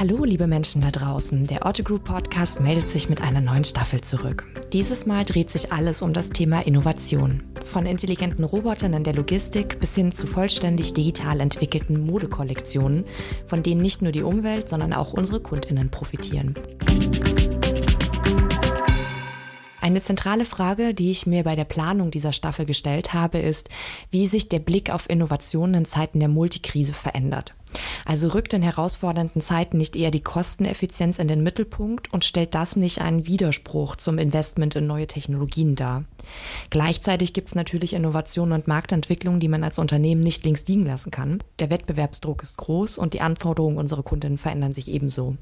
Hallo, liebe Menschen da draußen. Der Otto Group Podcast meldet sich mit einer neuen Staffel zurück. Dieses Mal dreht sich alles um das Thema Innovation. Von intelligenten Robotern in der Logistik bis hin zu vollständig digital entwickelten Modekollektionen, von denen nicht nur die Umwelt, sondern auch unsere Kundinnen profitieren. Eine zentrale Frage, die ich mir bei der Planung dieser Staffel gestellt habe, ist, wie sich der Blick auf Innovationen in Zeiten der Multikrise verändert. Also rückt in herausfordernden Zeiten nicht eher die Kosteneffizienz in den Mittelpunkt und stellt das nicht einen Widerspruch zum Investment in neue Technologien dar. Gleichzeitig gibt es natürlich Innovationen und Marktentwicklungen, die man als Unternehmen nicht links liegen lassen kann. Der Wettbewerbsdruck ist groß und die Anforderungen unserer Kundinnen verändern sich ebenso.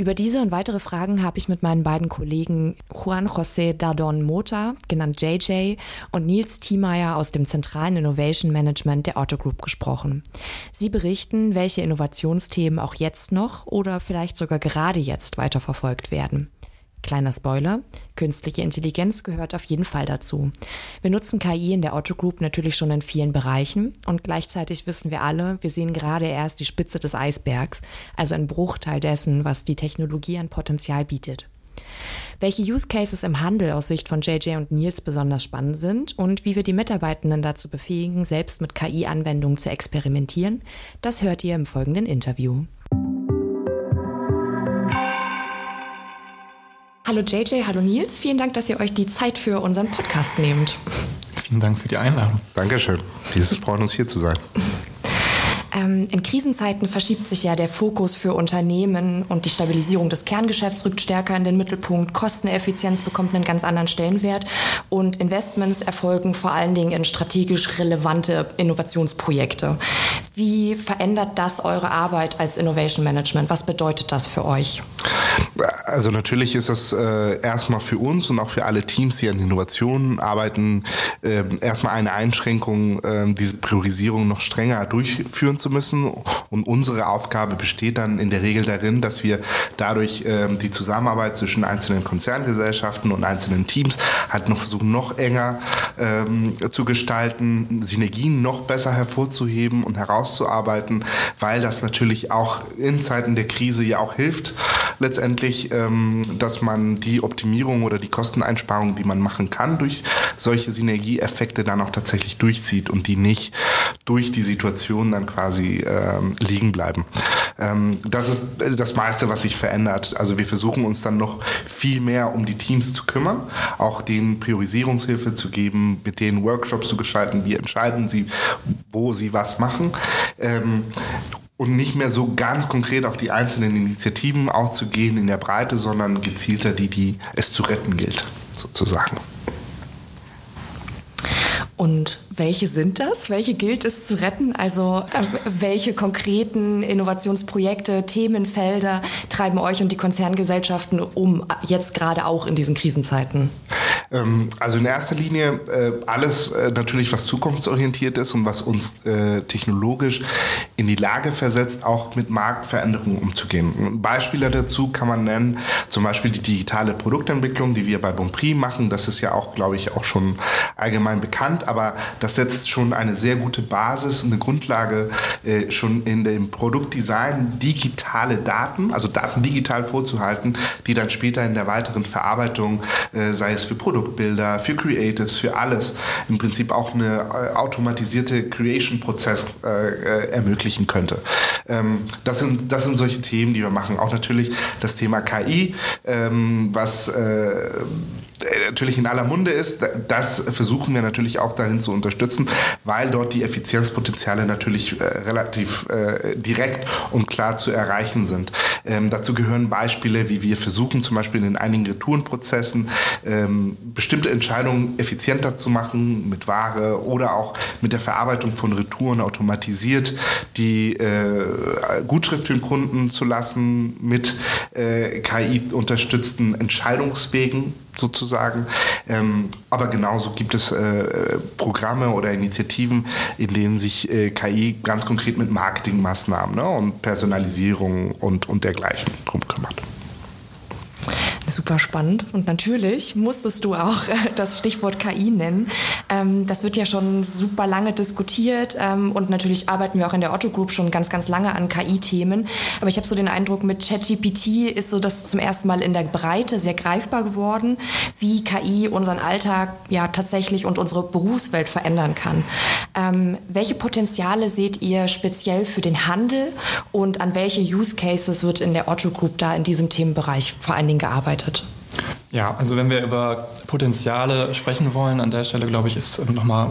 Über diese und weitere Fragen habe ich mit meinen beiden Kollegen Juan José Dardon Mota, genannt JJ, und Nils Thiemeyer aus dem zentralen Innovation Management der Otto Group gesprochen. Sie berichten, welche Innovationsthemen auch jetzt noch oder vielleicht sogar gerade jetzt weiterverfolgt werden. Kleiner Spoiler, künstliche Intelligenz gehört auf jeden Fall dazu. Wir nutzen KI in der Otto Group natürlich schon in vielen Bereichen und gleichzeitig wissen wir alle, wir sehen gerade erst die Spitze des Eisbergs, also ein Bruchteil dessen, was die Technologie an Potenzial bietet. Welche Use Cases im Handel aus Sicht von JJ und Nils besonders spannend sind und wie wir die Mitarbeitenden dazu befähigen, selbst mit KI-Anwendungen zu experimentieren, das hört ihr im folgenden Interview. Hallo JJ, hallo Nils. Vielen Dank, dass ihr euch die Zeit für unseren Podcast nehmt. Vielen Dank für die Einladung. Dankeschön. Wir freuen uns hier zu sein. Ähm, in Krisenzeiten verschiebt sich ja der Fokus für Unternehmen und die Stabilisierung des Kerngeschäfts rückt stärker in den Mittelpunkt. Kosteneffizienz bekommt einen ganz anderen Stellenwert und Investments erfolgen vor allen Dingen in strategisch relevante Innovationsprojekte. Wie verändert das eure Arbeit als Innovation Management? Was bedeutet das für euch? Also natürlich ist das äh, erstmal für uns und auch für alle Teams, die an Innovationen arbeiten, äh, erstmal eine Einschränkung, äh, diese Priorisierung noch strenger durchführen zu müssen. Und unsere Aufgabe besteht dann in der Regel darin, dass wir dadurch ähm, die Zusammenarbeit zwischen einzelnen Konzerngesellschaften und einzelnen Teams halt noch versuchen, noch enger ähm, zu gestalten, Synergien noch besser hervorzuheben und herauszufinden, auszuarbeiten, weil das natürlich auch in Zeiten der Krise ja auch hilft, letztendlich, ähm, dass man die Optimierung oder die Kosteneinsparung, die man machen kann durch solche Synergieeffekte dann auch tatsächlich durchzieht und die nicht durch die Situation dann quasi ähm, liegen bleiben. Ähm, das ist das meiste, was sich verändert. Also wir versuchen uns dann noch viel mehr um die Teams zu kümmern, auch denen Priorisierungshilfe zu geben, mit denen Workshops zu gestalten, wie entscheiden sie, wo sie was machen. Ähm, und nicht mehr so ganz konkret auf die einzelnen Initiativen aufzugehen in der Breite, sondern gezielter die, die es zu retten gilt, sozusagen. Und welche sind das? Welche gilt es zu retten? Also äh, welche konkreten Innovationsprojekte, Themenfelder treiben euch und die Konzerngesellschaften um, jetzt gerade auch in diesen Krisenzeiten? Ähm, also in erster Linie äh, alles äh, natürlich, was zukunftsorientiert ist und was uns äh, technologisch in die Lage versetzt, auch mit Marktveränderungen umzugehen. Beispiele dazu kann man nennen, zum Beispiel die digitale Produktentwicklung, die wir bei Bonprix machen. Das ist ja auch, glaube ich, auch schon allgemein bekannt aber das setzt schon eine sehr gute Basis, eine Grundlage äh, schon in dem Produktdesign, digitale Daten, also Daten digital vorzuhalten, die dann später in der weiteren Verarbeitung, äh, sei es für Produktbilder, für Creatives, für alles, im Prinzip auch eine äh, automatisierte Creation-Prozess äh, äh, ermöglichen könnte. Ähm, das, sind, das sind solche Themen, die wir machen. Auch natürlich das Thema KI, ähm, was äh, natürlich in aller Munde ist, das versuchen wir natürlich auch darin zu unterstützen, weil dort die Effizienzpotenziale natürlich äh, relativ äh, direkt und klar zu erreichen sind. Ähm, dazu gehören Beispiele, wie wir versuchen, zum Beispiel in einigen Retourenprozessen ähm, bestimmte Entscheidungen effizienter zu machen mit Ware oder auch mit der Verarbeitung von Retouren automatisiert, die äh, Gutschrift für den Kunden zu lassen mit äh, KI-unterstützten Entscheidungswegen sozusagen. Ähm, aber genauso gibt es äh, Programme oder Initiativen, in denen sich äh, KI ganz konkret mit Marketingmaßnahmen ne, und Personalisierung und, und dergleichen drum kümmert. Super spannend. Und natürlich musstest du auch äh, das Stichwort KI nennen. Ähm, das wird ja schon super lange diskutiert ähm, und natürlich arbeiten wir auch in der Otto Group schon ganz, ganz lange an KI-Themen. Aber ich habe so den Eindruck, mit ChatGPT ist so das zum ersten Mal in der Breite sehr greifbar geworden, wie KI unseren Alltag ja tatsächlich und unsere Berufswelt verändern kann. Ähm, welche Potenziale seht ihr speziell für den Handel und an welche Use Cases wird in der Otto Group da in diesem Themenbereich vor allen Dingen gearbeitet? It. Ja, also wenn wir über Potenziale sprechen wollen, an der Stelle glaube ich, ist nochmal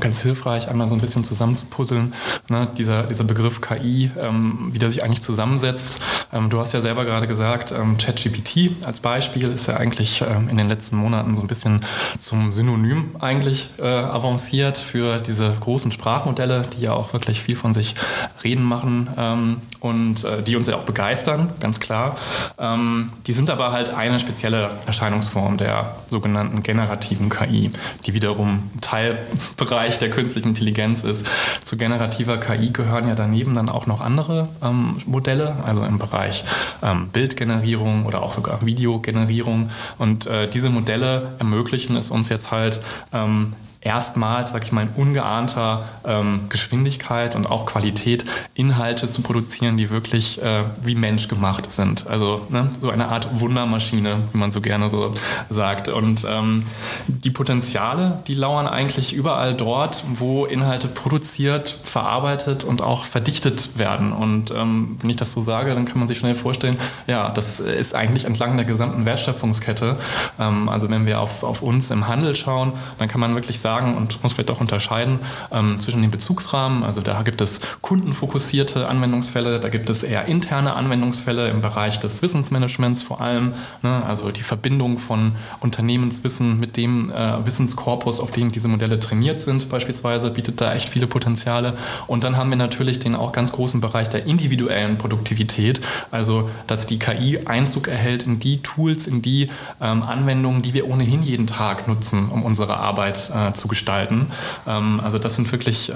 ganz hilfreich, einmal so ein bisschen zusammenzupuzzeln, ne, dieser, dieser Begriff KI, ähm, wie der sich eigentlich zusammensetzt. Ähm, du hast ja selber gerade gesagt, ähm, ChatGPT als Beispiel ist ja eigentlich ähm, in den letzten Monaten so ein bisschen zum Synonym eigentlich äh, avanciert für diese großen Sprachmodelle, die ja auch wirklich viel von sich reden machen ähm, und äh, die uns ja auch begeistern, ganz klar. Ähm, die sind aber halt eine spezielle Erscheinungsform der sogenannten generativen KI, die wiederum Teilbereich der künstlichen Intelligenz ist. Zu generativer KI gehören ja daneben dann auch noch andere ähm, Modelle, also im Bereich ähm, Bildgenerierung oder auch sogar Videogenerierung. Und äh, diese Modelle ermöglichen es uns jetzt halt, ähm, erstmals, sag ich mal, in ungeahnter ähm, Geschwindigkeit und auch Qualität Inhalte zu produzieren, die wirklich äh, wie Mensch gemacht sind. Also ne, so eine Art Wundermaschine, wie man so gerne so sagt. Und ähm, die Potenziale, die lauern eigentlich überall dort, wo Inhalte produziert, verarbeitet und auch verdichtet werden. Und ähm, wenn ich das so sage, dann kann man sich schnell vorstellen, ja, das ist eigentlich entlang der gesamten Wertschöpfungskette. Ähm, also wenn wir auf, auf uns im Handel schauen, dann kann man wirklich sagen, sagen und muss vielleicht auch unterscheiden ähm, zwischen den Bezugsrahmen. Also da gibt es kundenfokussierte Anwendungsfälle, da gibt es eher interne Anwendungsfälle im Bereich des Wissensmanagements vor allem. Ne? Also die Verbindung von Unternehmenswissen mit dem äh, Wissenskorpus, auf dem diese Modelle trainiert sind, beispielsweise, bietet da echt viele Potenziale. Und dann haben wir natürlich den auch ganz großen Bereich der individuellen Produktivität, also dass die KI Einzug erhält in die Tools, in die ähm, Anwendungen, die wir ohnehin jeden Tag nutzen, um unsere Arbeit äh, zu zu gestalten. Ähm, also das sind wirklich äh,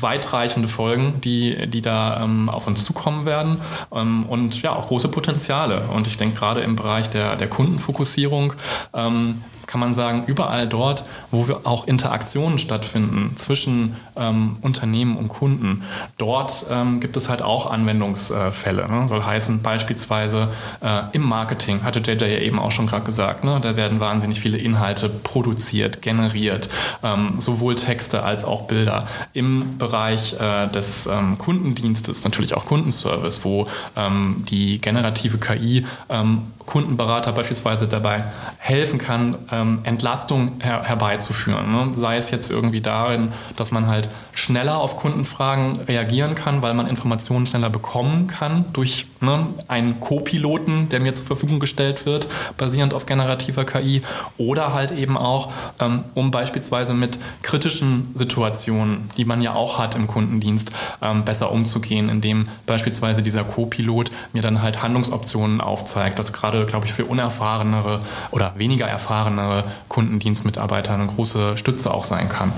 weitreichende Folgen, die, die da ähm, auf uns zukommen werden ähm, und ja auch große Potenziale. Und ich denke gerade im Bereich der, der Kundenfokussierung ähm, kann man sagen, überall dort, wo wir auch Interaktionen stattfinden zwischen ähm, Unternehmen und Kunden, dort ähm, gibt es halt auch Anwendungsfälle. Ne? Soll heißen beispielsweise äh, im Marketing, hatte JJ ja eben auch schon gerade gesagt, ne? da werden wahnsinnig viele Inhalte produziert, generiert, ähm, sowohl Texte als auch Bilder. Im Bereich äh, des ähm, Kundendienstes, natürlich auch Kundenservice, wo ähm, die generative KI ähm, Kundenberater beispielsweise dabei helfen kann, ähm, Entlastung her herbeizuführen. Ne? Sei es jetzt irgendwie darin, dass man halt schneller auf Kundenfragen reagieren kann, weil man Informationen schneller bekommen kann durch ne, einen Co-Piloten, der mir zur Verfügung gestellt wird, basierend auf generativer KI. Oder halt eben auch, ähm, um beispielsweise mit kritischen Situationen, die man ja auch hat im Kundendienst, ähm, besser umzugehen, indem beispielsweise dieser Co-Pilot mir dann halt Handlungsoptionen aufzeigt, gerade gerade, glaube ich, für unerfahrenere oder weniger erfahrene Kundendienstmitarbeiter eine große Stütze auch sein kann.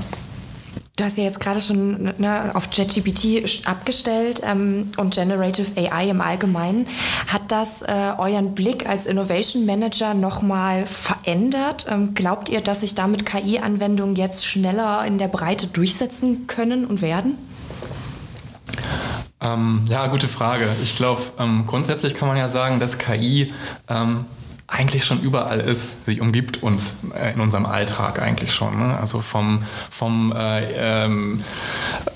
Du hast ja jetzt gerade schon ne, auf ChatGPT abgestellt ähm, und Generative AI im Allgemeinen. Hat das äh, euren Blick als Innovation Manager nochmal verändert? Ähm, glaubt ihr, dass sich damit KI-Anwendungen jetzt schneller in der Breite durchsetzen können und werden? Ähm, ja, gute Frage. Ich glaube, ähm, grundsätzlich kann man ja sagen, dass KI ähm, eigentlich schon überall ist. Sie umgibt uns äh, in unserem Alltag eigentlich schon. Ne? Also vom, vom äh, ähm,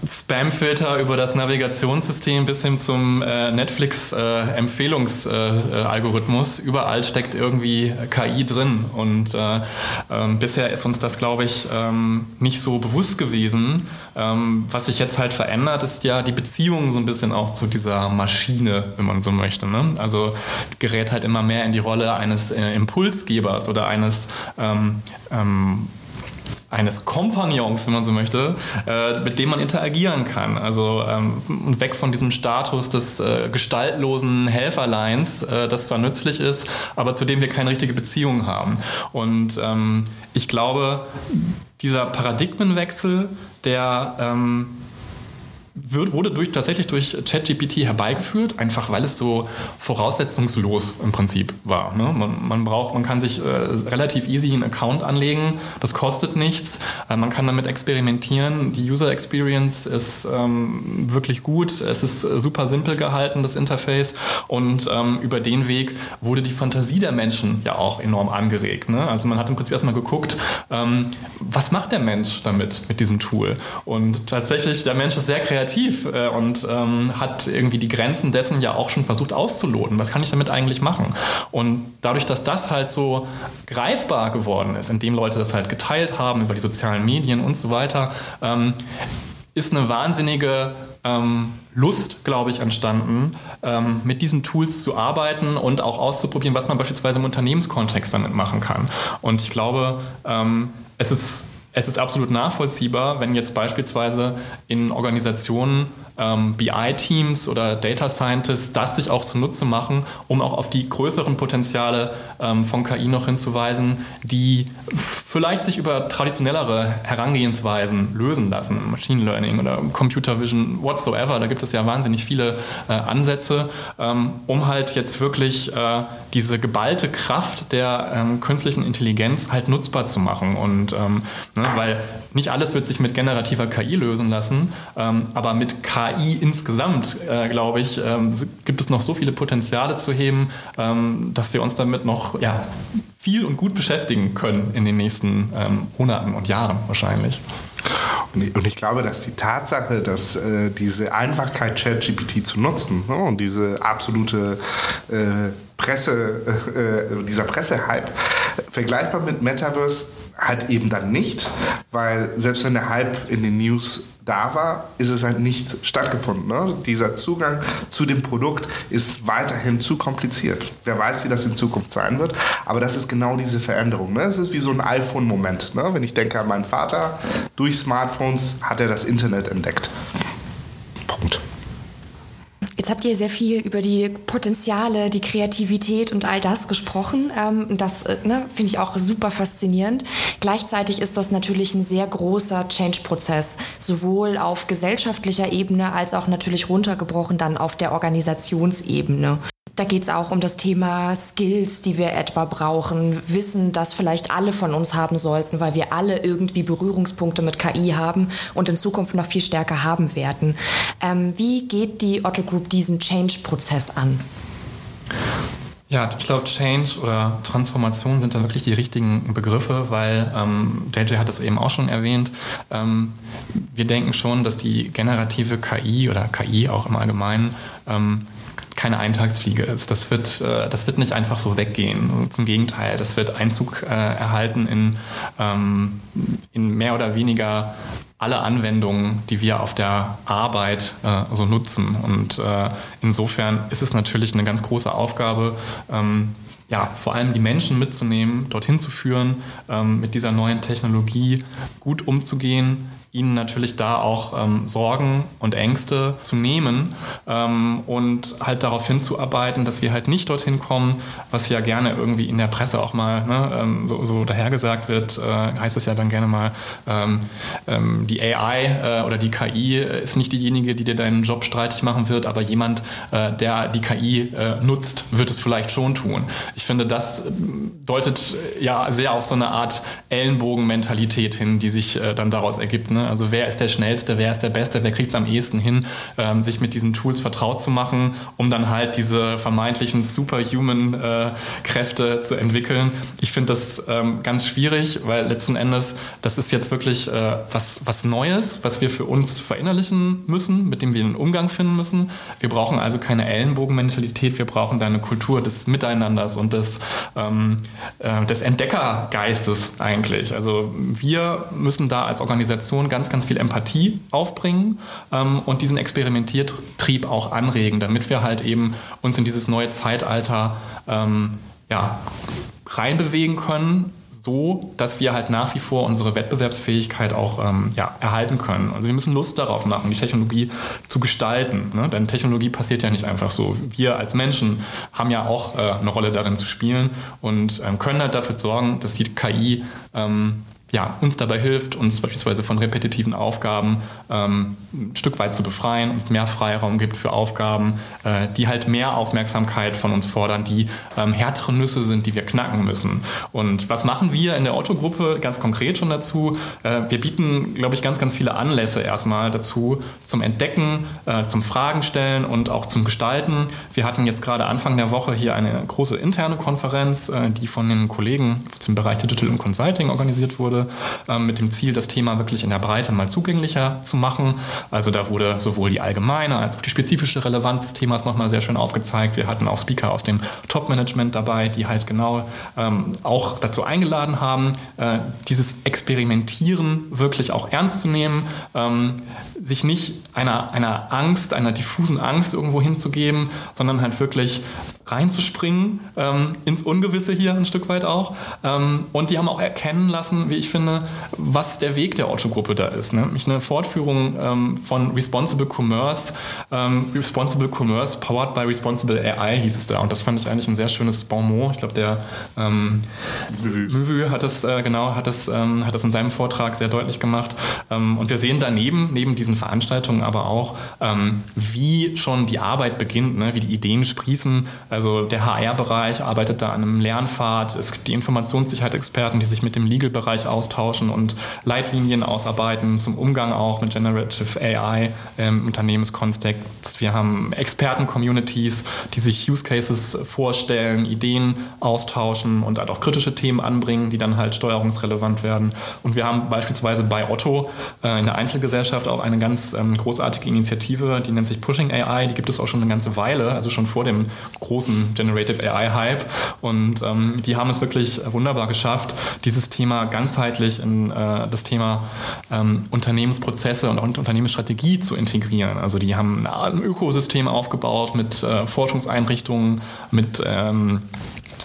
Spam-Filter über das Navigationssystem bis hin zum äh, Netflix-Empfehlungsalgorithmus. Äh, überall steckt irgendwie KI drin. Und äh, ähm, bisher ist uns das, glaube ich, ähm, nicht so bewusst gewesen. Ähm, was sich jetzt halt verändert, ist ja die Beziehung so ein bisschen auch zu dieser Maschine, wenn man so möchte. Ne? Also gerät halt immer mehr in die Rolle eines äh, Impulsgebers oder eines ähm, ähm, eines Kompagnons, wenn man so möchte, äh, mit dem man interagieren kann. Also ähm, weg von diesem Status des äh, gestaltlosen Helferleins, äh, das zwar nützlich ist, aber zu dem wir keine richtige Beziehung haben. Und ähm, ich glaube, dieser Paradigmenwechsel, der ähm, wird, wurde durch, tatsächlich durch ChatGPT herbeigeführt, einfach weil es so voraussetzungslos im Prinzip war. Ne? Man, man, braucht, man kann sich äh, relativ easy einen Account anlegen, das kostet nichts, äh, man kann damit experimentieren, die User Experience ist ähm, wirklich gut, es ist super simpel gehalten, das Interface und ähm, über den Weg wurde die Fantasie der Menschen ja auch enorm angeregt. Ne? Also man hat im Prinzip erstmal geguckt, ähm, was macht der Mensch damit, mit diesem Tool? Und tatsächlich, der Mensch ist sehr kreativ äh, und ähm, hat irgendwie die Grenzen dessen ja auch schon versucht auszuloten. Was kann ich damit eigentlich machen? Und dadurch, dass das halt so greifbar geworden ist, indem Leute das halt geteilt haben über die sozialen Medien und so weiter, ähm, ist eine wahnsinnige ähm, Lust, glaube ich, entstanden, ähm, mit diesen Tools zu arbeiten und auch auszuprobieren, was man beispielsweise im Unternehmenskontext damit machen kann. Und ich glaube, ähm, es ist es ist absolut nachvollziehbar, wenn jetzt beispielsweise in Organisationen ähm, BI-Teams oder Data Scientists das sich auch zunutze machen, um auch auf die größeren Potenziale ähm, von KI noch hinzuweisen, die vielleicht sich über traditionellere Herangehensweisen lösen lassen. Machine Learning oder Computer Vision, whatsoever. Da gibt es ja wahnsinnig viele äh, Ansätze, ähm, um halt jetzt wirklich äh, diese geballte Kraft der ähm, künstlichen Intelligenz halt nutzbar zu machen. Und ähm, ne, weil nicht alles wird sich mit generativer KI lösen lassen, ähm, aber mit KI insgesamt, äh, glaube ich, ähm, gibt es noch so viele Potenziale zu heben, ähm, dass wir uns damit noch ja, viel und gut beschäftigen können in den nächsten ähm, Monaten und Jahren wahrscheinlich. Und ich glaube, dass die Tatsache, dass äh, diese Einfachkeit, ChatGPT zu nutzen ne, und diese absolute äh, Presse, äh, dieser Pressehype, vergleichbar mit Metaverse halt eben dann nicht, weil selbst wenn der Hype in den News da war, ist es halt nicht stattgefunden. Ne? Dieser Zugang zu dem Produkt ist weiterhin zu kompliziert. Wer weiß, wie das in Zukunft sein wird, aber das ist genau diese Veränderung. Ne? Es ist wie so ein iPhone-Moment. Ne? Wenn ich denke an meinen Vater, durch Smartphones hat er das Internet entdeckt. Jetzt habt ihr sehr viel über die Potenziale, die Kreativität und all das gesprochen. Ähm, das äh, ne, finde ich auch super faszinierend. Gleichzeitig ist das natürlich ein sehr großer Change-Prozess, sowohl auf gesellschaftlicher Ebene als auch natürlich runtergebrochen dann auf der Organisationsebene. Da geht es auch um das Thema Skills, die wir etwa brauchen, Wissen, das vielleicht alle von uns haben sollten, weil wir alle irgendwie Berührungspunkte mit KI haben und in Zukunft noch viel stärker haben werden. Ähm, wie geht die Otto Group diesen Change-Prozess an? Ja, ich glaube, Change oder Transformation sind da wirklich die richtigen Begriffe, weil ähm, JJ hat es eben auch schon erwähnt. Ähm, wir denken schon, dass die generative KI oder KI auch im Allgemeinen ähm, keine Eintagsfliege ist. Das wird, äh, das wird nicht einfach so weggehen. Zum Gegenteil, das wird Einzug äh, erhalten in, ähm, in mehr oder weniger alle Anwendungen, die wir auf der Arbeit äh, so nutzen. Und insofern ist es natürlich eine ganz große Aufgabe, ähm, ja, vor allem die Menschen mitzunehmen, dorthin zu führen, ähm, mit dieser neuen Technologie gut umzugehen, ihnen natürlich da auch ähm, Sorgen und Ängste zu nehmen ähm, und halt darauf hinzuarbeiten, dass wir halt nicht dorthin kommen, was ja gerne irgendwie in der Presse auch mal ne, ähm, so, so dahergesagt wird, äh, heißt es ja dann gerne mal, ähm, ähm, die AI äh, oder die KI ist nicht diejenige, die dir deinen Job streitig machen wird, aber jemand, äh, der die KI äh, nutzt, wird es vielleicht schon tun. Ich finde, das deutet ja sehr auf so eine Art Ellenbogenmentalität hin, die sich äh, dann daraus ergibt. Ne? Ne? Also wer ist der Schnellste, wer ist der Beste, wer kriegt es am ehesten hin, ähm, sich mit diesen Tools vertraut zu machen, um dann halt diese vermeintlichen superhuman äh, zu entwickeln. Ich finde das ähm, ganz schwierig, weil letzten Endes, das ist jetzt wirklich äh, was, was Neues, was wir für uns verinnerlichen müssen, mit dem wir einen Umgang finden müssen. Wir brauchen also keine Ellenbogenmentalität, wir brauchen da eine Kultur des Miteinanders und des, ähm, äh, des Entdeckergeistes eigentlich. Also wir müssen da als Organisation ganz, ganz viel Empathie aufbringen ähm, und diesen Experimentiertrieb auch anregen, damit wir halt eben uns in dieses neue Zeitalter ähm, ja, reinbewegen können, so, dass wir halt nach wie vor unsere Wettbewerbsfähigkeit auch ähm, ja, erhalten können. Also wir müssen Lust darauf machen, die Technologie zu gestalten. Ne? Denn Technologie passiert ja nicht einfach so. Wir als Menschen haben ja auch äh, eine Rolle darin zu spielen und ähm, können halt dafür sorgen, dass die KI ähm, ja, uns dabei hilft, uns beispielsweise von repetitiven Aufgaben ähm, ein Stück weit zu befreien, uns mehr Freiraum gibt für Aufgaben, äh, die halt mehr Aufmerksamkeit von uns fordern, die ähm, härtere Nüsse sind, die wir knacken müssen. Und was machen wir in der Otto-Gruppe ganz konkret schon dazu? Äh, wir bieten, glaube ich, ganz, ganz viele Anlässe erstmal dazu, zum Entdecken, äh, zum Fragen stellen und auch zum Gestalten. Wir hatten jetzt gerade Anfang der Woche hier eine große interne Konferenz, äh, die von den Kollegen zum Bereich Digital und Consulting organisiert wurde wurde, ähm, mit dem Ziel, das Thema wirklich in der Breite mal zugänglicher zu machen. Also da wurde sowohl die allgemeine als auch die spezifische Relevanz des Themas nochmal sehr schön aufgezeigt. Wir hatten auch Speaker aus dem Top-Management dabei, die halt genau ähm, auch dazu eingeladen haben, äh, dieses Experimentieren wirklich auch ernst zu nehmen, ähm, sich nicht einer, einer Angst, einer diffusen Angst irgendwo hinzugeben, sondern halt wirklich reinzuspringen ähm, ins Ungewisse hier ein Stück weit auch. Ähm, und die haben auch erkennen lassen, wie ich finde, was der Weg der Otto-Gruppe da ist. Ne? Nämlich eine Fortführung ähm, von Responsible Commerce, ähm, Responsible Commerce powered by Responsible AI hieß es da. Und das fand ich eigentlich ein sehr schönes Bonmot. Ich glaube, der ähm, Müvü hat es äh, genau hat es, ähm, hat es in seinem Vortrag sehr deutlich gemacht. Ähm, und wir sehen daneben, neben diesen Veranstaltungen aber auch, wie schon die Arbeit beginnt, ne? wie die Ideen sprießen. Also der HR-Bereich arbeitet da an einem Lernpfad. Es gibt die Informationssicherheitsexperten, die sich mit dem Legal-Bereich austauschen und Leitlinien ausarbeiten zum Umgang auch mit Generative AI im Unternehmenskontext. Wir haben Experten-Communities, die sich Use Cases vorstellen, Ideen austauschen und halt auch kritische Themen anbringen, die dann halt steuerungsrelevant werden. Und wir haben beispielsweise bei Otto äh, in der Einzelgesellschaft auch eine ganz ähm, großartige Initiative, die nennt sich Pushing AI. Die gibt es auch schon eine ganze Weile, also schon vor dem großen Generative AI-Hype. Und ähm, die haben es wirklich wunderbar geschafft, dieses Thema ganzheitlich in äh, das Thema ähm, Unternehmensprozesse und, und Unternehmensstrategie zu integrieren. Also die haben ein Ökosystem aufgebaut mit äh, Forschungseinrichtungen, mit ähm, äh,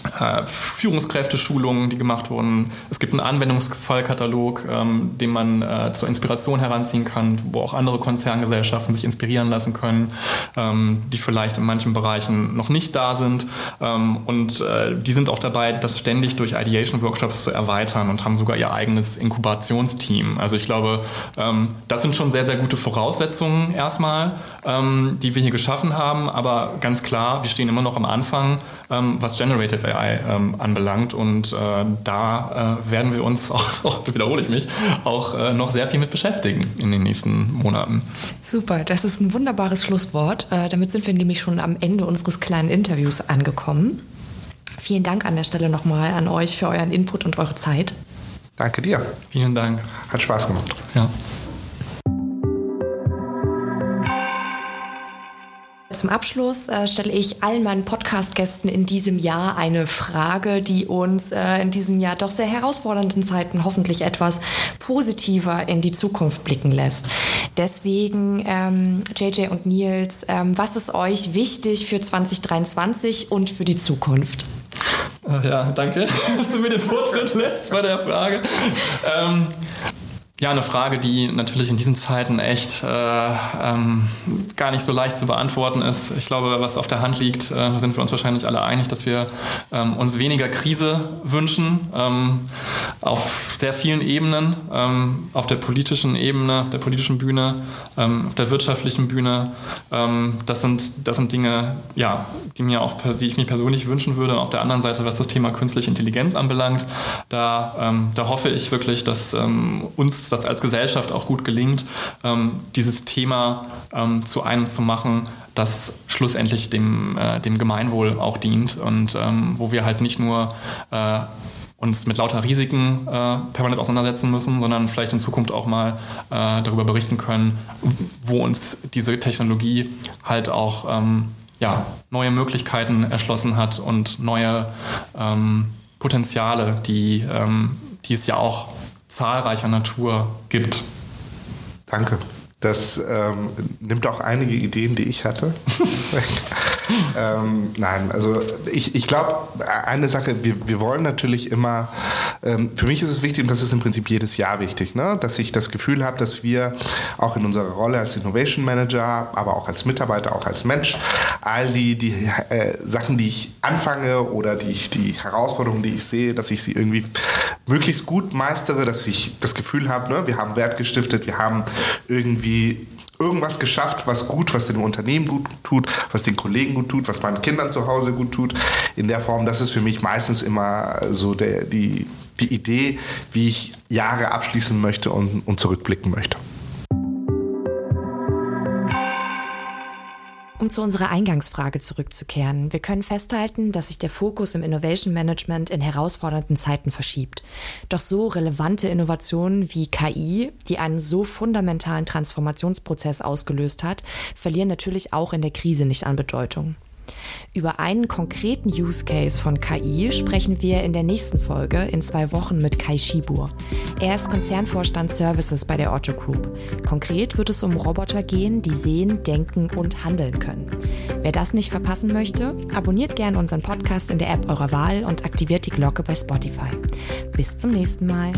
Führungskräfteschulungen, die gemacht wurden. Es gibt einen Anwendungsfallkatalog, ähm, den man äh, zur Inspiration heranziehen kann, wo auch andere Konzerngesellschaften sich inspirieren lassen können, ähm, die vielleicht in manchen Bereichen noch nicht da sind. Ähm, und äh, die sind auch dabei, das ständig durch Ideation-Workshops zu erweitern und haben sogar ihr eigenes Inkubationsteam. Also ich glaube, das sind schon sehr, sehr gute Voraussetzungen erstmal, die wir hier geschaffen haben. Aber ganz klar, wir stehen immer noch am Anfang, was Generative AI ähm, anbelangt. Und äh, da äh, werden wir uns auch, auch wiederhole ich mich, auch äh, noch sehr viel mit beschäftigen in den nächsten Monaten. Super, das ist ein wunderbares Schlusswort. Äh, damit sind wir nämlich schon am Ende unseres kleinen Interviews angekommen. Vielen Dank an der Stelle nochmal an euch für euren Input und eure Zeit. Danke dir. Vielen Dank. Hat Spaß gemacht. Ja. Zum Abschluss äh, stelle ich allen meinen Podcast-Gästen in diesem Jahr eine Frage, die uns äh, in diesen Jahr doch sehr herausfordernden Zeiten hoffentlich etwas positiver in die Zukunft blicken lässt. Deswegen, ähm, JJ und Nils, ähm, was ist euch wichtig für 2023 und für die Zukunft? Ach ja, danke, dass du mir den Vortritt lässt bei der Frage. Ähm, ja, eine Frage, die natürlich in diesen Zeiten echt äh, ähm, gar nicht so leicht zu beantworten ist. Ich glaube, was auf der Hand liegt, äh, sind wir uns wahrscheinlich alle einig, dass wir ähm, uns weniger Krise wünschen, ähm, auf sehr vielen Ebenen, ähm, auf der politischen Ebene, auf der politischen Bühne, ähm, auf der wirtschaftlichen Bühne. Ähm, das, sind, das sind Dinge, ja, die, mir auch, die ich mir persönlich wünschen würde. Auf der anderen Seite, was das Thema künstliche Intelligenz anbelangt, da, da hoffe ich wirklich, dass uns das als Gesellschaft auch gut gelingt, ähm, dieses Thema ähm, zu einem zu machen, das schlussendlich dem, äh, dem Gemeinwohl auch dient und ähm, wo wir halt nicht nur äh, uns mit lauter Risiken äh, permanent auseinandersetzen müssen, sondern vielleicht in Zukunft auch mal äh, darüber berichten können, wo uns diese Technologie halt auch ähm, ja, neue Möglichkeiten erschlossen hat und neue ähm, Potenziale, die, ähm, die es ja auch zahlreicher Natur gibt. Danke. Das ähm, nimmt auch einige Ideen, die ich hatte. ähm, nein, also ich, ich glaube, eine Sache, wir, wir wollen natürlich immer, ähm, für mich ist es wichtig und das ist im Prinzip jedes Jahr wichtig, ne? dass ich das Gefühl habe, dass wir auch in unserer Rolle als Innovation Manager, aber auch als Mitarbeiter, auch als Mensch, all die, die äh, Sachen, die ich anfange oder die, ich, die Herausforderungen, die ich sehe, dass ich sie irgendwie möglichst gut meistere, dass ich das Gefühl habe, ne, wir haben Wert gestiftet, wir haben irgendwie irgendwas geschafft, was gut, was dem Unternehmen gut tut, was den Kollegen gut tut, was meinen Kindern zu Hause gut tut. In der Form, das ist für mich meistens immer so der, die, die Idee, wie ich Jahre abschließen möchte und, und zurückblicken möchte. Um zu unserer Eingangsfrage zurückzukehren, wir können festhalten, dass sich der Fokus im Innovation Management in herausfordernden Zeiten verschiebt. Doch so relevante Innovationen wie KI, die einen so fundamentalen Transformationsprozess ausgelöst hat, verlieren natürlich auch in der Krise nicht an Bedeutung. Über einen konkreten Use Case von KI sprechen wir in der nächsten Folge in zwei Wochen mit Kai Schibur. Er ist Konzernvorstand Services bei der Otto Group. Konkret wird es um Roboter gehen, die sehen, denken und handeln können. Wer das nicht verpassen möchte, abonniert gerne unseren Podcast in der App eurer Wahl und aktiviert die Glocke bei Spotify. Bis zum nächsten Mal.